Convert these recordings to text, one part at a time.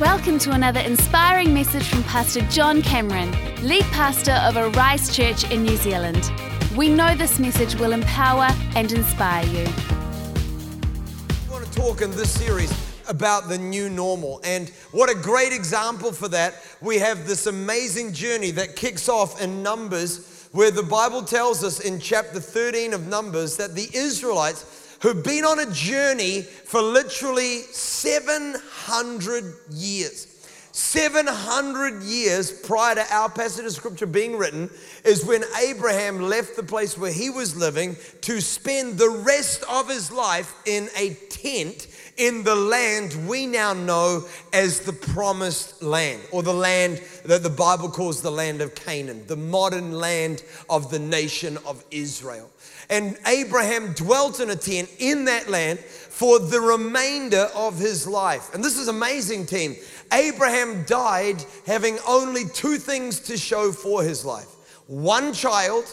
Welcome to another inspiring message from Pastor John Cameron, lead pastor of Arise Church in New Zealand. We know this message will empower and inspire you. I want to talk in this series about the new normal. And what a great example for that. We have this amazing journey that kicks off in Numbers, where the Bible tells us in chapter 13 of Numbers that the Israelites who've been on a journey for literally 700 years. 700 years prior to our passage of scripture being written is when Abraham left the place where he was living to spend the rest of his life in a tent in the land we now know as the promised land, or the land that the Bible calls the land of Canaan, the modern land of the nation of Israel. And Abraham dwelt in a tent in that land for the remainder of his life. And this is amazing, team. Abraham died having only two things to show for his life one child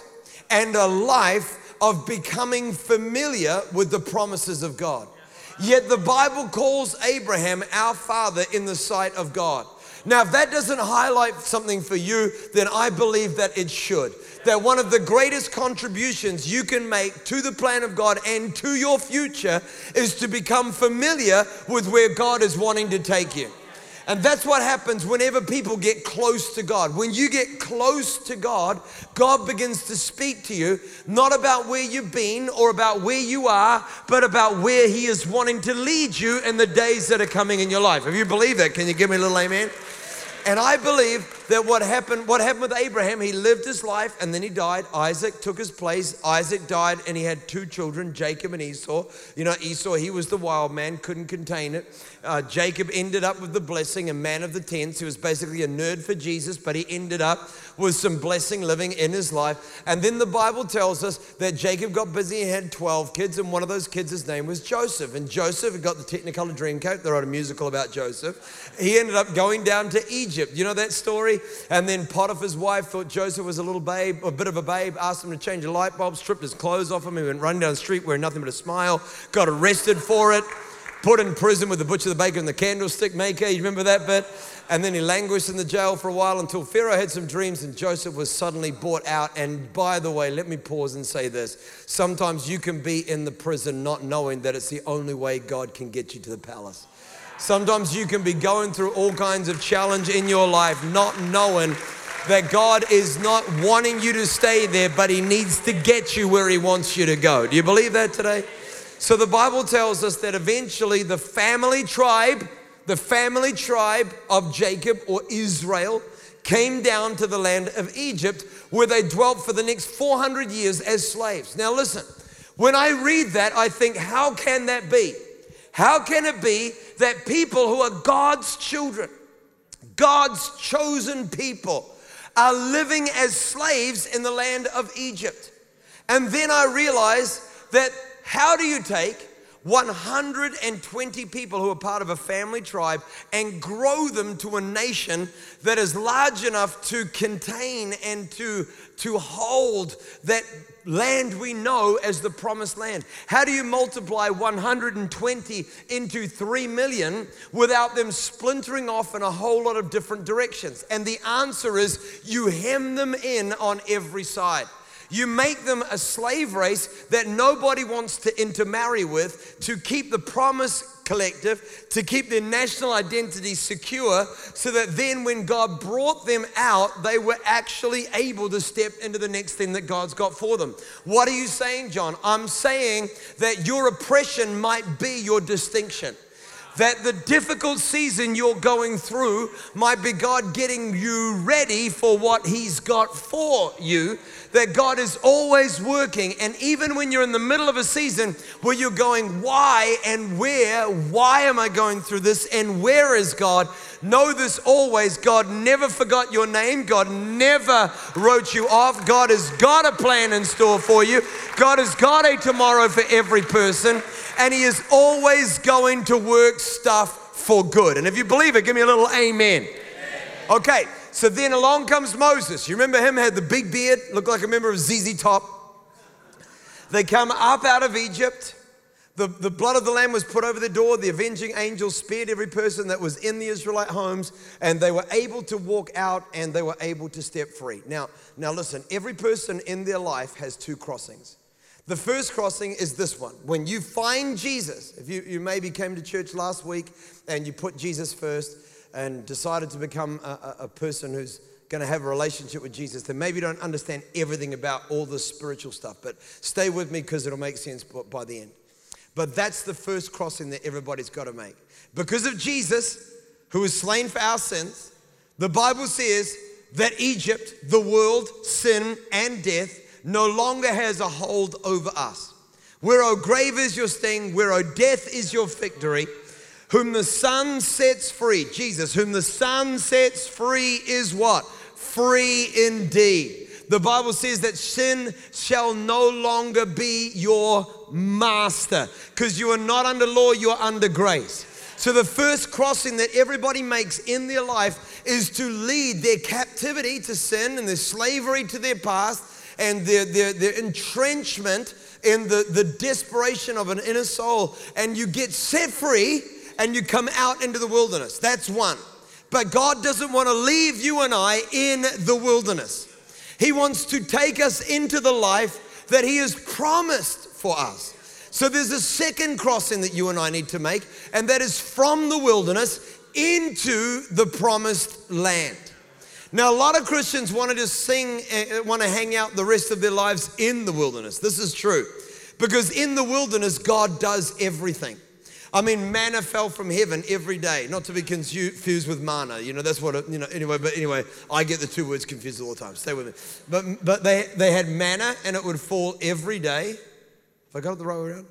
and a life of becoming familiar with the promises of God. Yet the Bible calls Abraham our father in the sight of God. Now, if that doesn't highlight something for you, then I believe that it should. That one of the greatest contributions you can make to the plan of God and to your future is to become familiar with where God is wanting to take you. And that's what happens whenever people get close to God. When you get close to God, God begins to speak to you, not about where you've been or about where you are, but about where He is wanting to lead you in the days that are coming in your life. If you believe that, can you give me a little amen? And I believe that what happened, what happened with Abraham, he lived his life and then he died. Isaac took his place. Isaac died and he had two children, Jacob and Esau. You know, Esau, he was the wild man, couldn't contain it. Uh, Jacob ended up with the blessing, a man of the tents. He was basically a nerd for Jesus, but he ended up with some blessing living in his life. And then the Bible tells us that Jacob got busy and had 12 kids, and one of those kids, his name was Joseph. And Joseph got the Technicolor Dreamcoat. They wrote a musical about Joseph. He ended up going down to Egypt. You know that story? And then Potiphar's wife thought Joseph was a little babe, a bit of a babe, asked him to change a light bulb, stripped his clothes off him. He went running down the street wearing nothing but a smile, got arrested for it put in prison with the butcher, the baker, and the candlestick maker. You remember that bit? And then he languished in the jail for a while until Pharaoh had some dreams and Joseph was suddenly brought out. And by the way, let me pause and say this. Sometimes you can be in the prison not knowing that it's the only way God can get you to the palace. Sometimes you can be going through all kinds of challenge in your life, not knowing that God is not wanting you to stay there, but He needs to get you where He wants you to go. Do you believe that today? So the Bible tells us that eventually the family tribe, the family tribe of Jacob or Israel, came down to the land of Egypt where they dwelt for the next 400 years as slaves. Now, listen, when I read that, I think, how can that be? How can it be that people who are God's children, God's chosen people, are living as slaves in the land of Egypt? And then I realize that how do you take 120 people who are part of a family tribe and grow them to a nation that is large enough to contain and to, to hold that land we know as the promised land. How do you multiply 120 into 3 million without them splintering off in a whole lot of different directions? And the answer is you hem them in on every side. You make them a slave race that nobody wants to intermarry with to keep the promise collective, to keep their national identity secure, so that then when God brought them out, they were actually able to step into the next thing that God's got for them. What are you saying, John? I'm saying that your oppression might be your distinction that the difficult season you're going through might be God getting you ready for what He's got for you that God is always working. And even when you're in the middle of a season where you're going, why and where? Why am I going through this? And where is God? Know this always God never forgot your name. God never wrote you off. God has got a plan in store for you. God has got a tomorrow for every person. And He is always going to work stuff for good. And if you believe it, give me a little amen. Okay, so then along comes Moses. You remember him, had the big beard, looked like a member of ZZ Top. They come up out of Egypt. The, the blood of the Lamb was put over the door. The avenging angel spared every person that was in the Israelite homes, and they were able to walk out and they were able to step free. Now, now listen, every person in their life has two crossings. The first crossing is this one. When you find Jesus, if you, you maybe came to church last week and you put Jesus first and decided to become a, a, person who's going to have a relationship with Jesus, then maybe you don't understand everything about all the spiritual stuff. But stay with me because it'll make sense by the end. But that's the first crossing that everybody's got to make. Because of Jesus, who was slain for our sins, the Bible says that Egypt, the world, sin, and death no longer has a hold over us. Where, O grave, is your sting, where, O death, is your victory. Whom the Son sets free, Jesus, whom the Son sets free is what? Free indeed. The Bible says that sin shall no longer be your master because you are not under law, you are under grace. So, the first crossing that everybody makes in their life is to lead their captivity to sin and their slavery to their past and their, their, their entrenchment in the, the desperation of an inner soul. And you get set free and you come out into the wilderness. That's one. But God doesn't want to leave you and I in the wilderness. He wants to take us into the life that He has promised for us. So there's a second crossing that you and I need to make, and that is from the wilderness into the promised land. Now, a lot of Christians want to just sing, uh, want to hang out the rest of their lives in the wilderness. This is true. Because in the wilderness, God does everything. I mean, manna fell from heaven every day, not to be confused with manna. You know, that's what, it, you know, anyway, but anyway, I get the two words confused all the time. Stay with me. But, but they, they had manna and it would fall every day. Have I got it the right way around?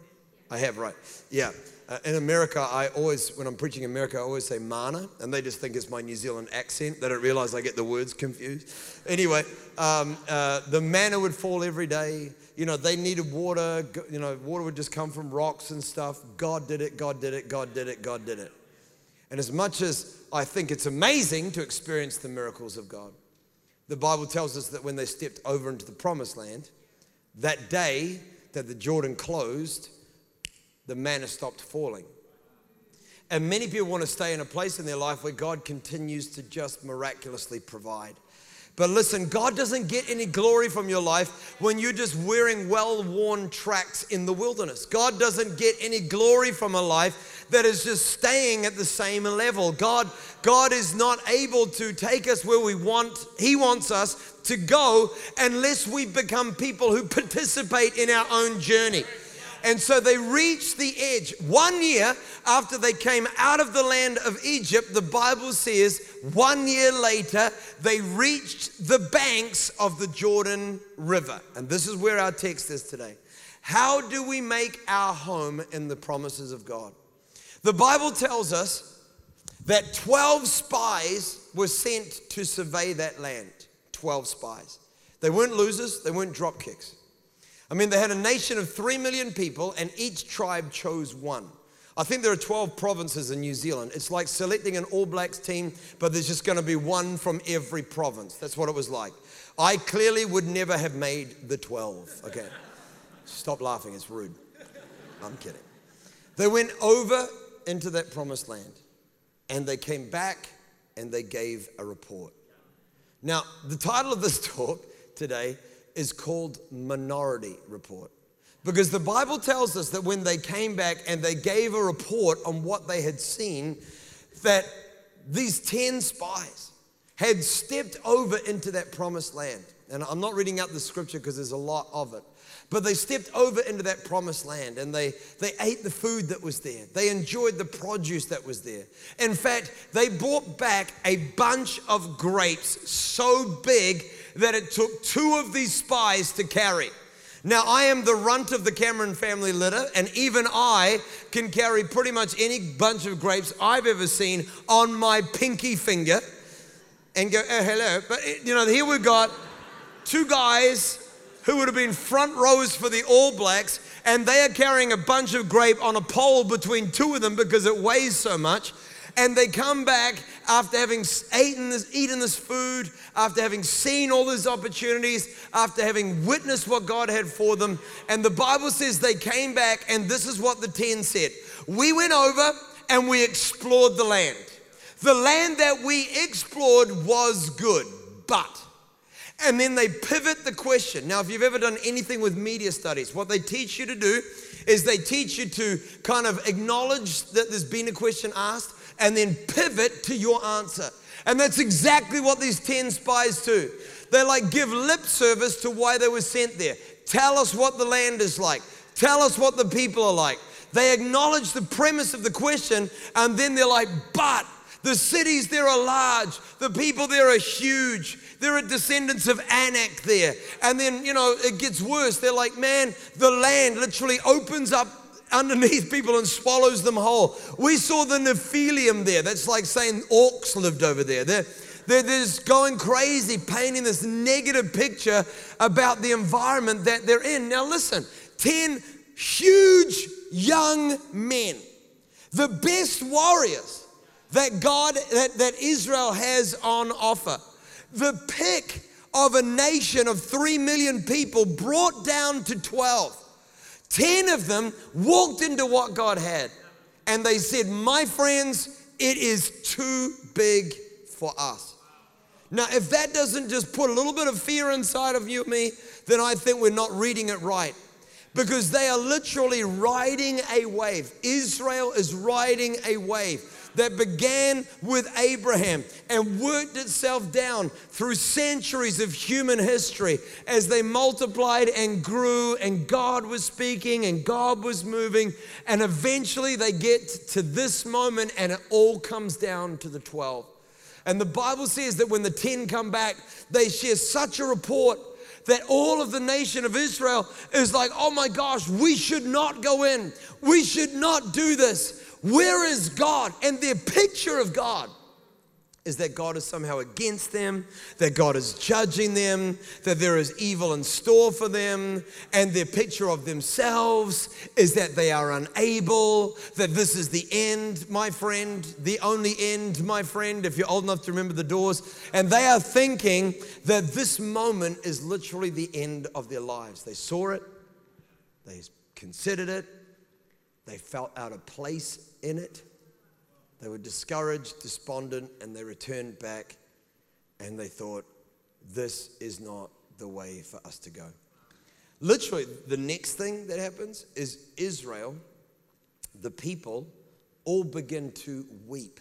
I have, right. Yeah. Uh, in America, I always, when I'm preaching in America, I always say mana, and they just think it's my New Zealand accent. They don't realize I get the words confused. Anyway, um, uh, the manna would fall every day you know, they needed water, you know, water would just come from rocks and stuff. God did it, God did it, God did it, God did it. And as much as I think it's amazing to experience the miracles of God, the Bible tells us that when they stepped over into the promised land, that day that the Jordan closed, the manna stopped falling. And many people want to stay in a place in their life where God continues to just miraculously provide. But listen, God doesn't get any glory from your life when you're just wearing well worn tracks in the wilderness. God doesn't get any glory from a life that is just staying at the same level. God, God is not able to take us where we want, He wants us to go unless we become people who participate in our own journey. And so they reached the edge. One year after they came out of the land of Egypt, the Bible says one year later, they reached the banks of the Jordan River. And this is where our text is today. How do we make our home in the promises of God? The Bible tells us that 12 spies were sent to survey that land. 12 spies. They weren't losers, they weren't drop kicks. I mean, they had a nation of 3 million people, and each tribe chose one. I think there are 12 provinces in New Zealand. It's like selecting an All Blacks team, but there's just going to be one from every province. That's what it was like. I clearly would never have made the 12. Okay. Stop laughing, it's rude. I'm kidding. They went over into that promised land and they came back and they gave a report. Now, the title of this talk today is called Minority Report. Because the Bible tells us that when they came back and they gave a report on what they had seen, that these 10 spies had stepped over into that promised land. And I'm not reading out the scripture because there's a lot of it. But they stepped over into that promised land and they, they ate the food that was there. They enjoyed the produce that was there. In fact, they brought back a bunch of grapes so big that it took two of these spies to carry. Now, I am the runt of the Cameron family litter, and even I can carry pretty much any bunch of grapes I've ever seen on my pinky finger and go, oh, hello. But, eh, you know, here we've got two guys who would have been front rows for the All Blacks, and they are carrying a bunch of grape on a pole between two of them because it weighs so much. And they come back after having eaten this, eaten this food, after having seen all these opportunities, after having witnessed what God had for them. And the Bible says they came back, and this is what the 10 said We went over and we explored the land. The land that we explored was good, but. And then they pivot the question. Now, if you've ever done anything with media studies, what they teach you to do is they teach you to kind of acknowledge that there's been a question asked and then pivot to your answer. And that's exactly what these 10 spies do. They like give lip service to why they were sent there. Tell us what the land is like. Tell us what the people are like. They acknowledge the premise of the question and then they're like, but the cities there are large, the people there are huge. There are descendants of Anak there. And then, you know, it gets worse. They're like, man, the land literally opens up underneath people and swallows them whole. We saw the Nephilim there. That's like saying orcs lived over there. They're, they're, just going crazy, painting this negative picture about the environment that they're in. Now, listen 10 huge young men, the best warriors that God, that, that Israel has on offer the pick of a nation of three million people brought down to 12. 10 of them walked into what God had and they said, My friends, it is too big for us. Now, if that doesn't just put a little bit of fear inside of you and me, then I think we're not reading it right. Because they are literally riding a wave. Israel is riding a wave that began with Abraham and worked itself down through centuries of human history as they multiplied and grew, and God was speaking and God was moving. And eventually they get to this moment, and it all comes down to the 12. And the Bible says that when the 10 come back, they share such a report that all of the nation of Israel is like, oh my gosh, we should not go in. We should not do this. Where is God? And their picture of God is that God is somehow against them, that God is judging them, that there is evil in store for them, and their picture of themselves is that they are unable, that this is the end, my friend, the only end, my friend, if you're old enough to remember the doors. And they are thinking that this moment is literally the end of their lives. They saw it, they considered it, they felt out of place in it. They were discouraged, despondent, and they returned back and they thought, this is not the way for us to go. Literally, the next thing that happens is Israel, the people, all begin to weep.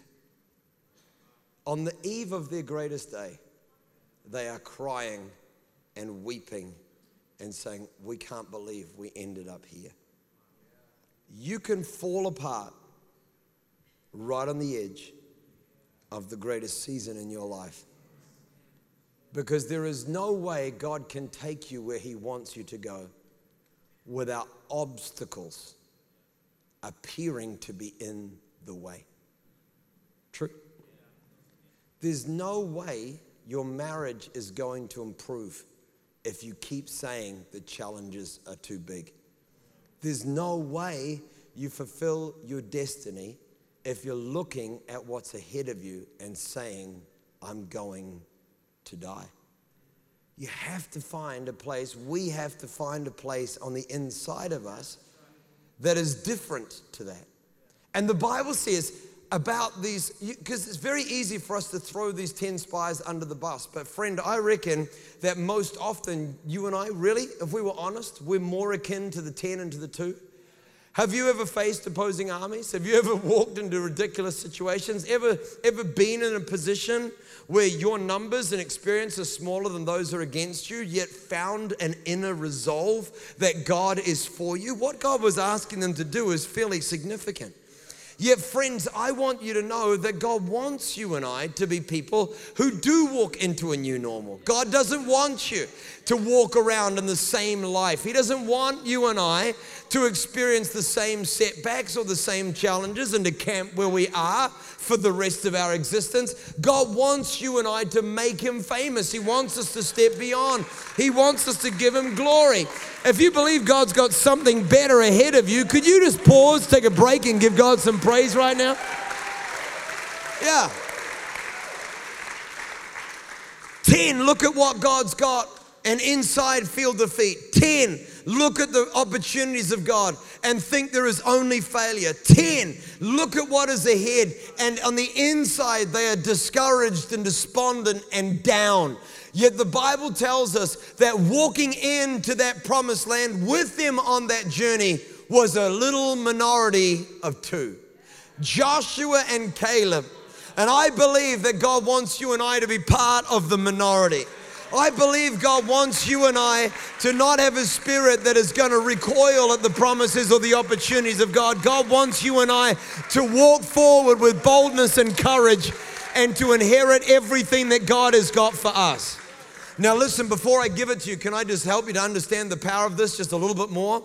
On the eve of their greatest day, they are crying and weeping and saying, We can't believe we ended up here. You can fall apart right on the edge of the greatest season in your life. Because there is no way God can take you where He wants you to go without obstacles appearing to be in the way. True? There's no way your marriage is going to improve if you keep saying the challenges are too big. There's no way you fulfill your destiny if you're looking at what's ahead of you and saying, I'm going to die. You have to find a place, we have to find a place on the inside of us that is different to that. And the Bible says about these, because it's very easy for us to throw these 10 spies under the bus. But, friend, I reckon that most often you and I, really, if we were honest, we're more akin to the 10 and to the 2 have you ever faced opposing armies? Have you ever walked into ridiculous situations? Ever, ever been in a position where your numbers and experience are smaller than those who are against you, yet found an inner resolve that God is for you? What God was asking them to do is fairly significant. Yet, friends, I want you to know that God wants you and I to be people who do walk into a new normal. God doesn't want you to walk around in the same life. He doesn't want you and I to experience the same setbacks or the same challenges and to camp where we are for the rest of our existence. God wants you and I to make Him famous. He wants us to step beyond, He wants us to give Him glory. If you believe God's got something better ahead of you, could you just pause, take a break, and give God some praise right now? Yeah. 10, look at what God's got. An inside field defeat. 10, look at the opportunities of God and think there is only failure. 10, look at what is ahead. And on the inside, they are discouraged and despondent and down. Yet the Bible tells us that walking into that promised land with them on that journey was a little minority of two Joshua and Caleb. And I believe that God wants you and I to be part of the minority. I believe God wants you and I to not have a spirit that is going to recoil at the promises or the opportunities of God. God wants you and I to walk forward with boldness and courage and to inherit everything that God has got for us. Now, listen, before I give it to you, can I just help you to understand the power of this just a little bit more?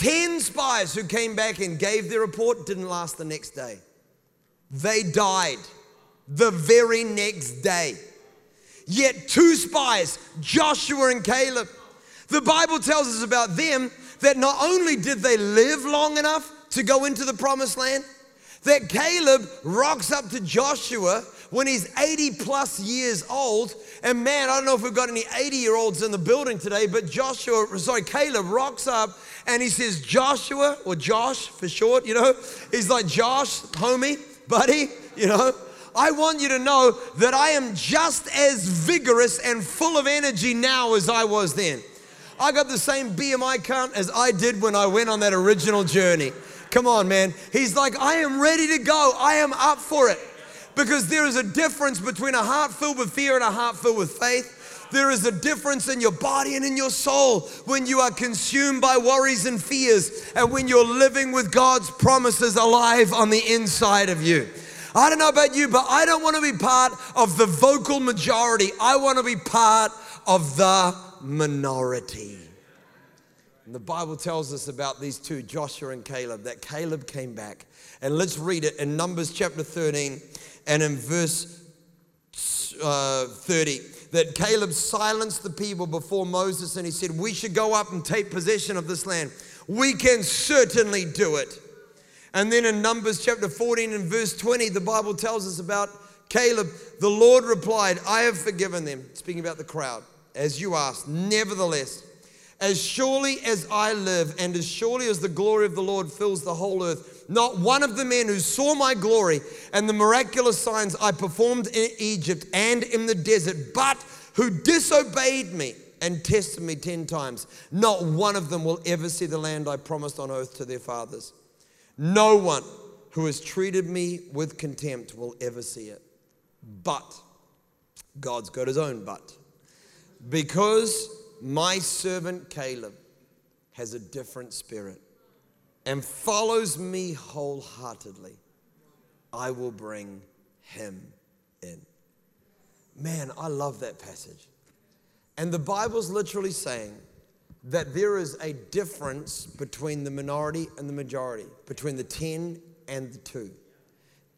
Ten spies who came back and gave their report didn't last the next day. They died the very next day. Yet two spies, Joshua and Caleb, the Bible tells us about them that not only did they live long enough to go into the promised land, that Caleb rocks up to Joshua when he's 80 plus years old. And man, I don't know if we've got any 80 year olds in the building today, but Joshua, sorry, Caleb rocks up and he says, Joshua, or Josh for short, you know, he's like, Josh, homie, buddy, you know, I want you to know that I am just as vigorous and full of energy now as I was then. I got the same BMI count as I did when I went on that original journey. Come on, man. He's like, I am ready to go. I am up for it. Because there is a difference between a heart filled with fear and a heart filled with faith. There is a difference in your body and in your soul when you are consumed by worries and fears and when you're living with God's promises alive on the inside of you. I don't know about you, but I don't want to be part of the vocal majority. I want to be part of the minority. And the Bible tells us about these two, Joshua and Caleb, that Caleb came back. And let's read it in Numbers chapter 13 and in verse uh, 30 that Caleb silenced the people before Moses and he said, We should go up and take possession of this land. We can certainly do it. And then in Numbers chapter 14 and verse 20, the Bible tells us about Caleb. The Lord replied, I have forgiven them, speaking about the crowd, as you asked. Nevertheless, as surely as I live, and as surely as the glory of the Lord fills the whole earth, not one of the men who saw my glory and the miraculous signs I performed in Egypt and in the desert, but who disobeyed me and tested me 10 times, not one of them will ever see the land I promised on oath to their fathers. No one who has treated me with contempt will ever see it. But, God's got his own but. Because my servant Caleb has a different spirit and follows me wholeheartedly, I will bring him in. Man, I love that passage. And the Bible's literally saying, that there is a difference between the minority and the majority, between the 10 and the 2.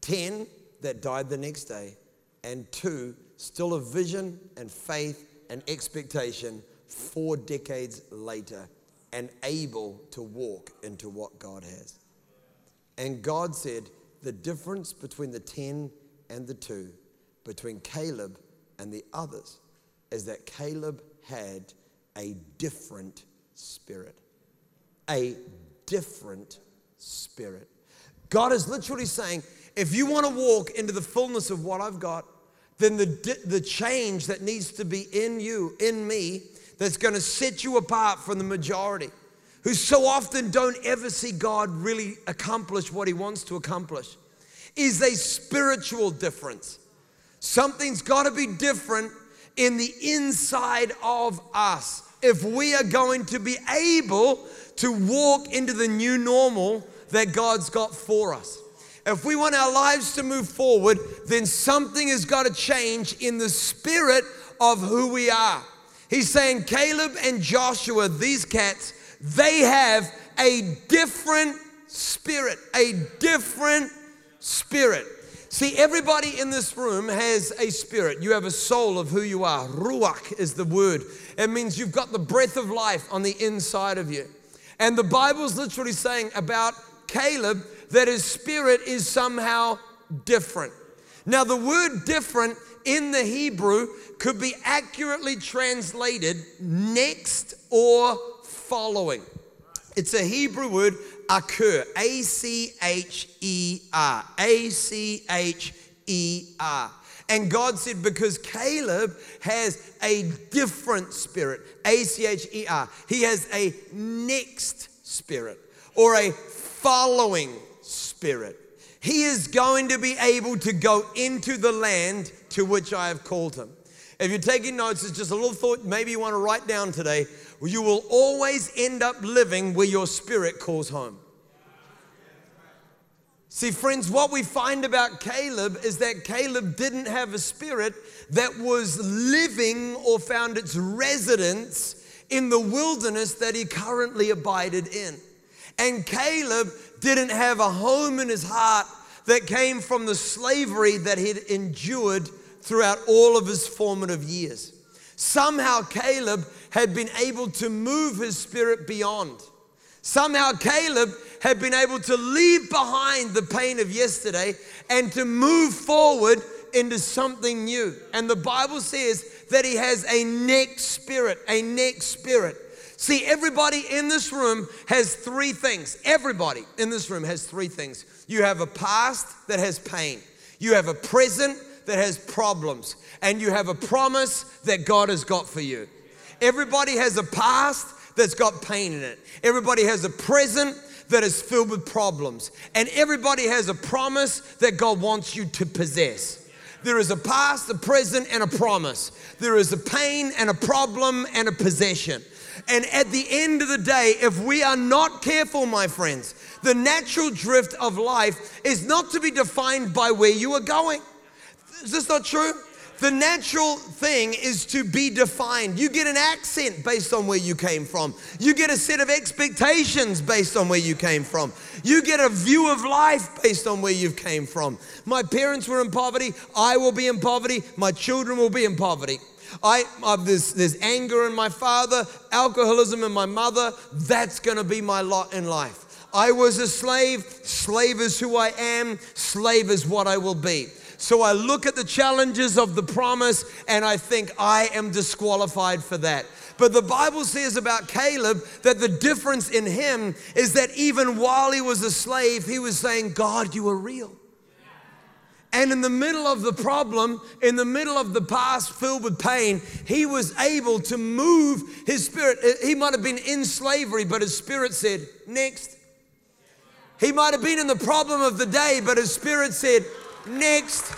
10 that died the next day, and 2 still a vision and faith and expectation four decades later and able to walk into what God has. And God said the difference between the 10 and the 2, between Caleb and the others, is that Caleb had a different spirit. A different spirit. God is literally saying, if you want to walk into the fullness of what I've got, then the, the change that needs to be in you, in me, that's going to set you apart from the majority who so often don't ever see God really accomplish what he wants to accomplish is a spiritual difference. Something's got to be different in the inside of us if we are going to be able to walk into the new normal that God's got for us. If we want our lives to move forward, then something has got to change in the spirit of who we are. He's saying, Caleb and Joshua, these cats, they have a different spirit, a different spirit. See, everybody in this room has a spirit. You have a soul of who you are. Ruach is the word. It means you've got the breath of life on the inside of you. And the Bible's literally saying about Caleb that his spirit is somehow different. Now, the word different in the Hebrew could be accurately translated next or following. It's a Hebrew word, acher, A C H E R. A C H E R. And God said, because Caleb has a different spirit, A C H E R, he has a next spirit or a following spirit. He is going to be able to go into the land to which I have called him. If you're taking notes, it's just a little thought maybe you want to write down today. You will always end up living where your spirit calls home. See, friends, what we find about Caleb is that Caleb didn't have a spirit that was living or found its residence in the wilderness that he currently abided in. And Caleb didn't have a home in his heart that came from the slavery that he'd endured throughout all of his formative years. Somehow, Caleb had been able to move his spirit beyond. Somehow, Caleb had been able to leave behind the pain of yesterday and to move forward into something new. And the Bible says that he has a next spirit, a next spirit. See, everybody in this room has three things. Everybody in this room has three things. You have a past that has pain, you have a present that has problems, and you have a promise that God has got for you. Everybody has a past that's got pain in it. Everybody has a present that is filled with problems. And everybody has a promise that God wants you to possess. There is a past, a present, and a promise. There is a pain and a problem and a possession. And at the end of the day, if we are not careful, my friends, the natural drift of life is not to be defined by where you are going. Is this not true? The natural thing is to be defined. You get an accent based on where you came from. You get a set of expectations based on where you came from. You get a view of life based on where you came from. My parents were in poverty. I will be in poverty. My children will be in poverty. I, uh, there's, there's anger in my father, alcoholism in my mother. That's going to be my lot in life. I was a slave. Slave is who I am. Slave is what I will be. So I look at the challenges of the promise and I think I am disqualified for that. But the Bible says about Caleb that the difference in him is that even while he was a slave, he was saying, God, you are real. And in the middle of the problem, in the middle of the past filled with pain, he was able to move his spirit. Uh, he might have been in slavery, but his spirit said, Next. He might have been in the problem of the day, but his spirit said, Next.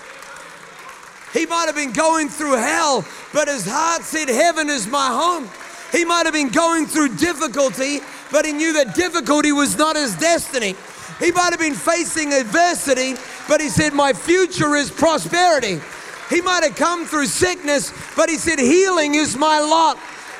He might have been going through hell, but his heart said, Heaven is my home. He might have been going through difficulty, but he knew that difficulty was not his destiny. He might have been facing adversity, but he said, My future is prosperity. He might have come through sickness, but he said, Healing is my lot.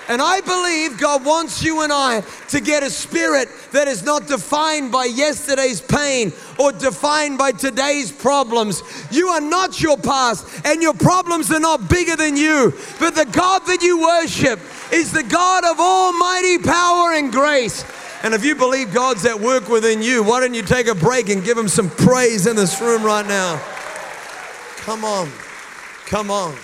And I believe God wants you and I to get a spirit that is not defined by yesterday's pain or defined by today's problems. You are not your past, and your problems are not bigger than you. But the God that you worship is the God of almighty power and grace. And if you believe God's at work within you, why don't you take a break and give Him some praise in this room right now? Come on. Come on.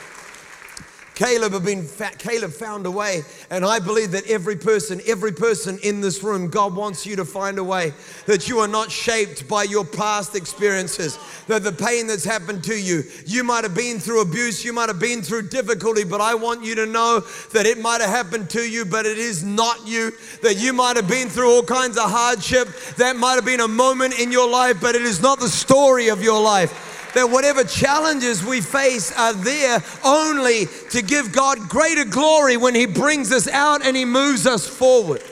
Caleb have been Caleb found a way, and I believe that every person, every person in this room, God wants you to find a way that you are not shaped by your past experiences, that the pain that's happened to you, you might have been through abuse, you might have been through difficulty, but I want you to know that it might have happened to you, but it is not you. That you might have been through all kinds of hardship, that might have been a moment in your life, but it is not the story of your life that whatever challenges we face are there only to give God greater glory when He brings us out and He moves us forward.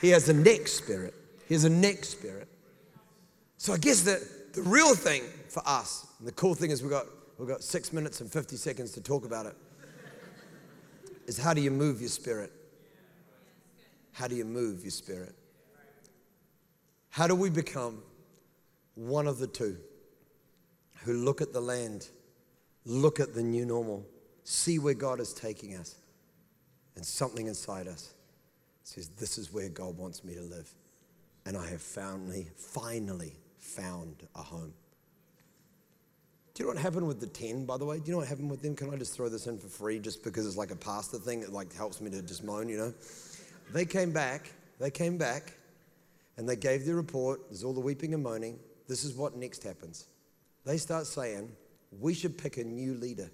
He has a next spirit. He has a next spirit. So I guess the, the real thing for us, and the cool thing is we've got, we've got six minutes and 50 seconds to talk about it, is how do you move your spirit? How do you move your spirit? How do we become one of the two? Who look at the land, look at the new normal, see where God is taking us, and something inside us says, This is where God wants me to live. And I have finally, finally found a home. Do you know what happened with the 10, by the way? Do you know what happened with them? Can I just throw this in for free just because it's like a pastor thing? It like helps me to just moan, you know? They came back, they came back, and they gave their report. There's all the weeping and moaning. This is what next happens. They start saying, we should pick a new leader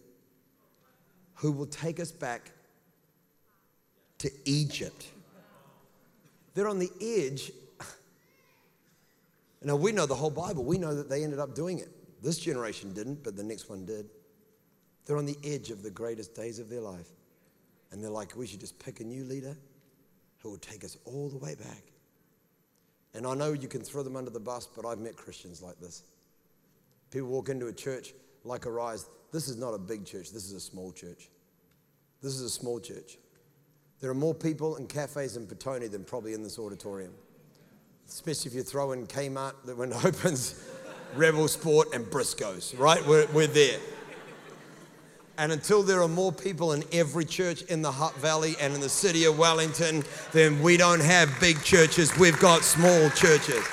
who will take us back to Egypt. They're on the edge. Now, we know the whole Bible. We know that they ended up doing it. This generation didn't, but the next one did. They're on the edge of the greatest days of their life. And they're like, we should just pick a new leader who will take us all the way back. And I know you can throw them under the bus, but I've met Christians like this. People walk into a church like Arise. This is not a big church, this is a small church. This is a small church. There are more people in cafes in Petone than probably in this auditorium. Especially if you throw in Kmart that when it opens, Rebel Sport and Briscoes, right? We're, we're there. And until there are more people in every church in the Hutt Valley and in the city of Wellington, then we don't have big churches, we've got small churches.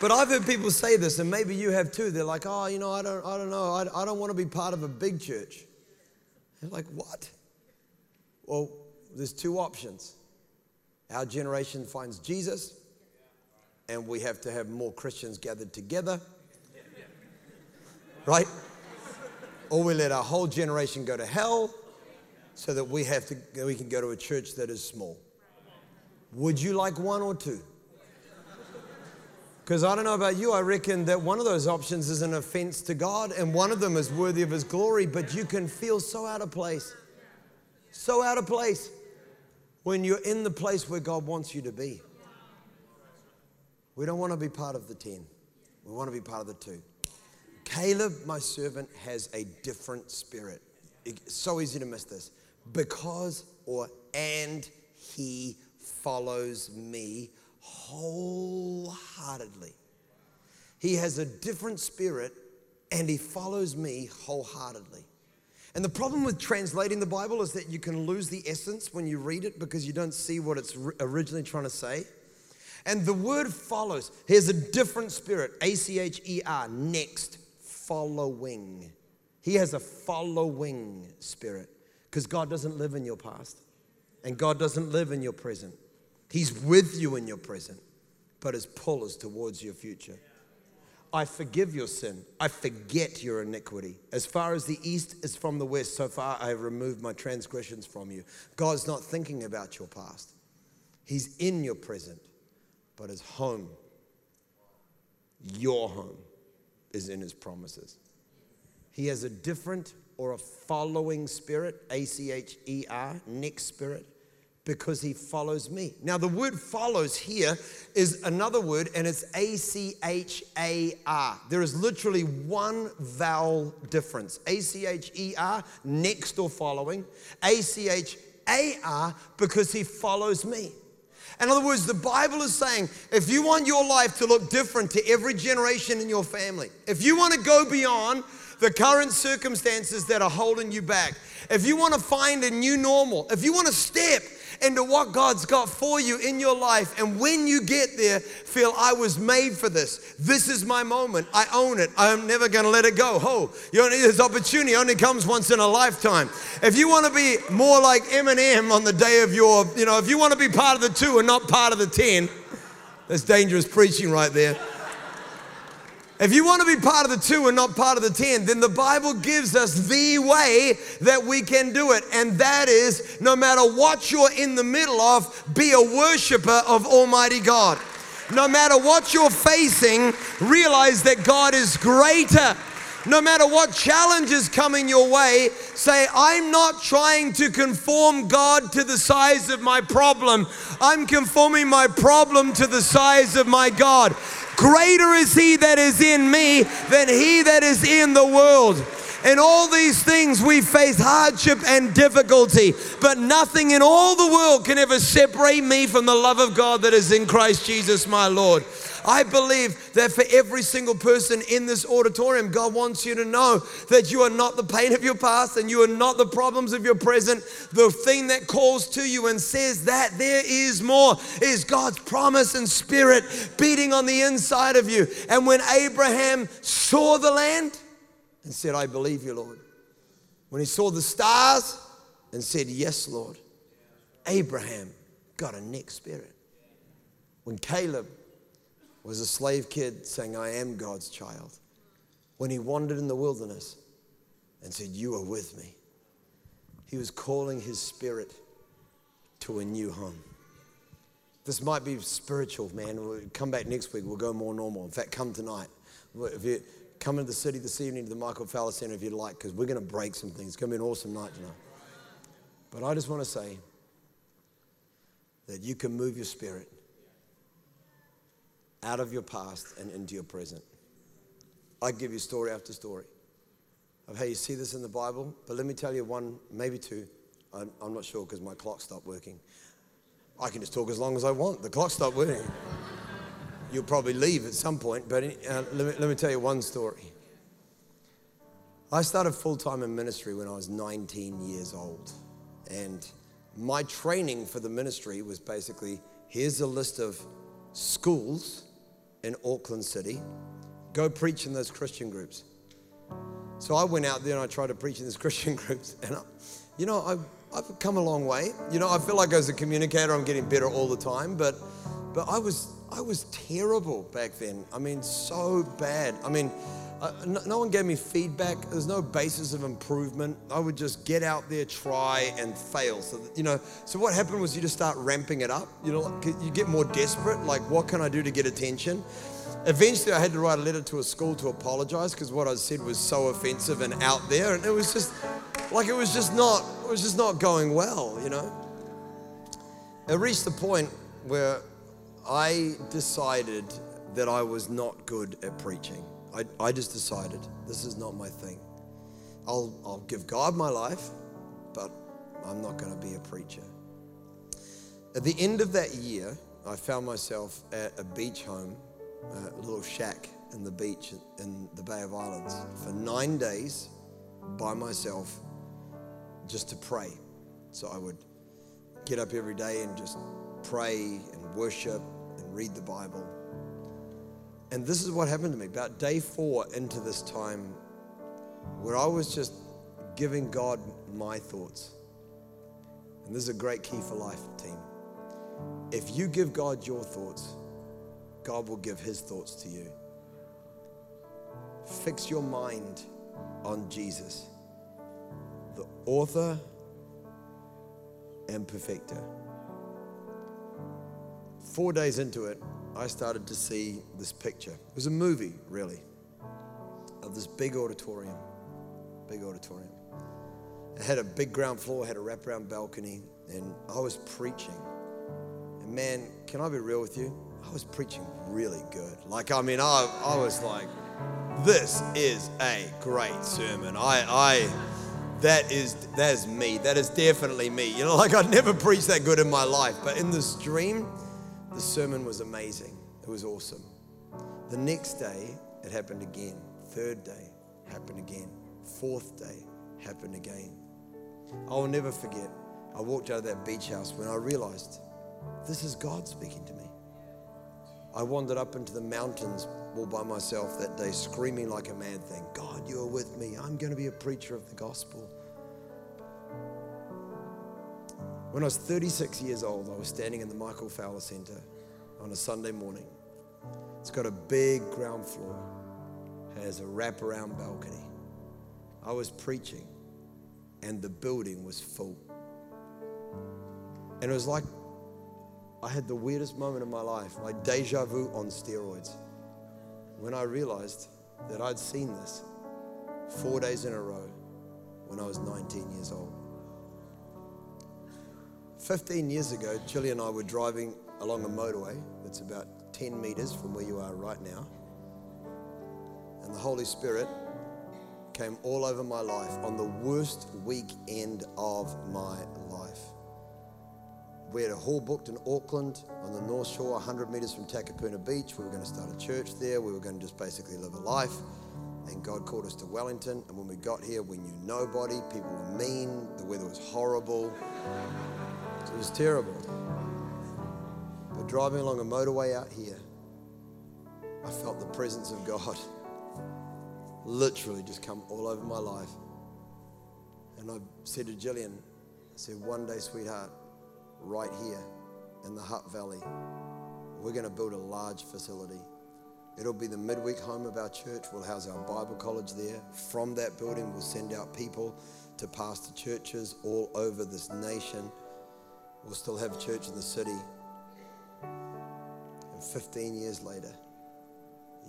But I've heard people say this, and maybe you have too. They're like, oh, you know, I don't, I don't know, I, I don't want to be part of a big church. They're like, what? Well, there's two options. Our generation finds Jesus, and we have to have more Christians gathered together. Right? Or we let our whole generation go to hell so that we have to we can go to a church that is small. Would you like one or two? Because I don't know about you, I reckon that one of those options is an offense to God and one of them is worthy of His glory, but you can feel so out of place. So out of place when you're in the place where God wants you to be. We don't want to be part of the 10, we want to be part of the two. Caleb, my servant, has a different spirit. It's so easy to miss this. Because or and he follows me wholeheartedly. He has a different spirit and he follows me wholeheartedly. And the problem with translating the Bible is that you can lose the essence when you read it because you don't see what it's originally trying to say. And the word follows. He has a different spirit, A C H E R, next, following. He has a following spirit because God doesn't live in your past and God doesn't live in your present. He's with you in your present, but his pull is towards your future. I forgive your sin. I forget your iniquity. As far as the east is from the west, so far I have removed my transgressions from you. God's not thinking about your past, He's in your present, but His home, your home, is in His promises. He has a different or a following spirit, A C H E R, next spirit because he follows me. Now, the word follows here is another word, and it's A C H A R. There is literally one vowel difference A C H E R, next or following, A C H A R, because he follows me. In other words, the Bible is saying if you want your life to look different to every generation in your family, if you want to go beyond the current circumstances that are holding you back, if you want to find a new normal, if you want to step into what God's got for you in your life. And when you get there, feel I was made for this. This is my moment. I own it. I'm never going to let it go. Oh, you only, this opportunity only comes once in a lifetime. If you want to be more like Eminem on the day of your, you know, if you want to be part of the two and not part of the ten, that's dangerous preaching right there. If you want to be part of the two and not part of the ten, then the Bible gives us the way that we can do it. And that is no matter what you're in the middle of, be a worshiper of Almighty God. No matter what you're facing, realize that God is greater. No matter what challenges come in your way, say, I'm not trying to conform God to the size of my problem. I'm conforming my problem to the size of my God. Greater is he that is in me than he that is in the world. In all these things, we face hardship and difficulty, but nothing in all the world can ever separate me from the love of God that is in Christ Jesus, my Lord. I believe that for every single person in this auditorium, God wants you to know that you are not the pain of your past and you are not the problems of your present. The thing that calls to you and says that there is more is God's promise and spirit beating on the inside of you. And when Abraham saw the land and said, I believe you, Lord, when he saw the stars and said, Yes, Lord, Abraham got a next spirit. When Caleb was a slave kid saying, I am God's child, when he wandered in the wilderness and said, You are with me, he was calling his spirit to a new home. This might be spiritual, man. We'll come back next week. We'll go more normal. In fact, come tonight. If you come into the city this evening to the Michael Fowler Center if you'd like, because we're going to break some things. It's going to be an awesome night tonight. But I just want to say that you can move your spirit out of your past and into your present. I give you story after story of how you see this in the Bible, but let me tell you one, maybe two. I'm, I'm not sure because my clock stopped working. I can just talk as long as I want. The clock stopped working. You'll probably leave at some point, but uh, let, me, let me tell you one story. I started full time in ministry when I was 19 years old. And my training for the ministry was basically here's a list of schools in Auckland City. Go preach in those Christian groups. So I went out there and I tried to preach in these Christian groups. And, I, you know, I've, I've come a long way. You know, I feel like as a communicator, I'm getting better all the time. But, but I, was, I was terrible back then. I mean, so bad. I mean, uh, no, no, one gave me feedback. There's no basis of improvement. I would just get out there, try, and fail. So that, you know. So what happened was you just start ramping it up. You know, you get more desperate. Like, what can I do to get attention? Eventually, I had to write a letter to a school to apologize because what I said was so offensive and out there, and it was just like it was just not. It was just not going well. You know. It reached the point where I decided that I was not good at preaching. I, I just decided this is not my thing. I'll, I'll give God my life, but I'm not going to be a preacher. At the end of that year, I found myself at a beach home, a little shack in the beach in the Bay of Islands for nine days by myself just to pray. So I would get up every day and just pray and worship and read the Bible and this is what happened to me about day four into this time where I was just giving God my thoughts. And this is a great key for life, team. If you give God your thoughts, God will give his thoughts to you. Fix your mind on Jesus, the author and perfecter. Four days into it, I started to see this picture. It was a movie, really, of this big auditorium. Big auditorium. It had a big ground floor, had a wraparound balcony, and I was preaching. And man, can I be real with you? I was preaching really good. Like, I mean, I, I was like, this is a great sermon. I, I, that is, that is me. That is definitely me. You know, like I'd never preached that good in my life. But in this dream, the sermon was amazing. It was awesome. The next day, it happened again. Third day, happened again. Fourth day, happened again. I will never forget. I walked out of that beach house when I realized this is God speaking to me. I wandered up into the mountains all by myself that day, screaming like a mad thing God, you are with me. I'm going to be a preacher of the gospel. When I was 36 years old, I was standing in the Michael Fowler Center on a Sunday morning. It's got a big ground floor, has a wraparound balcony. I was preaching, and the building was full. And it was like I had the weirdest moment of my life, like deja vu on steroids, when I realized that I'd seen this four days in a row when I was 19 years old. 15 years ago, Chili and I were driving along a motorway that's about 10 meters from where you are right now. And the Holy Spirit came all over my life on the worst weekend of my life. we had a hall booked in Auckland on the North Shore, 100 meters from Takapuna Beach. We were going to start a church there. We were going to just basically live a life. And God called us to Wellington. And when we got here, we knew nobody. People were mean. The weather was horrible. It was terrible. But driving along a motorway out here, I felt the presence of God literally just come all over my life. And I said to Jillian, I said, one day, sweetheart, right here in the Hutt Valley, we're going to build a large facility. It'll be the midweek home of our church. We'll house our Bible college there. From that building, we'll send out people to pastor churches all over this nation. We'll still have church in the city. And 15 years later,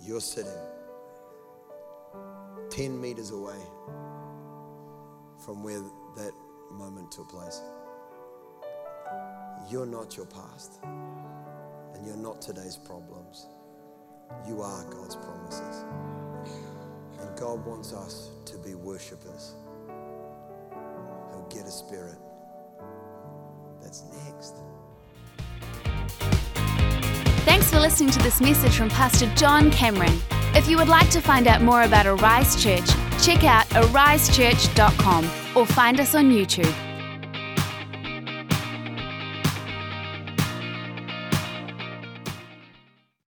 you're sitting 10 meters away from where that moment took place. You're not your past, and you're not today's problems. You are God's promises. And God wants us to be worshippers who get a spirit that's next. Thanks for listening to this message from Pastor John Cameron. If you would like to find out more about Arise Church, check out arisechurch.com or find us on YouTube.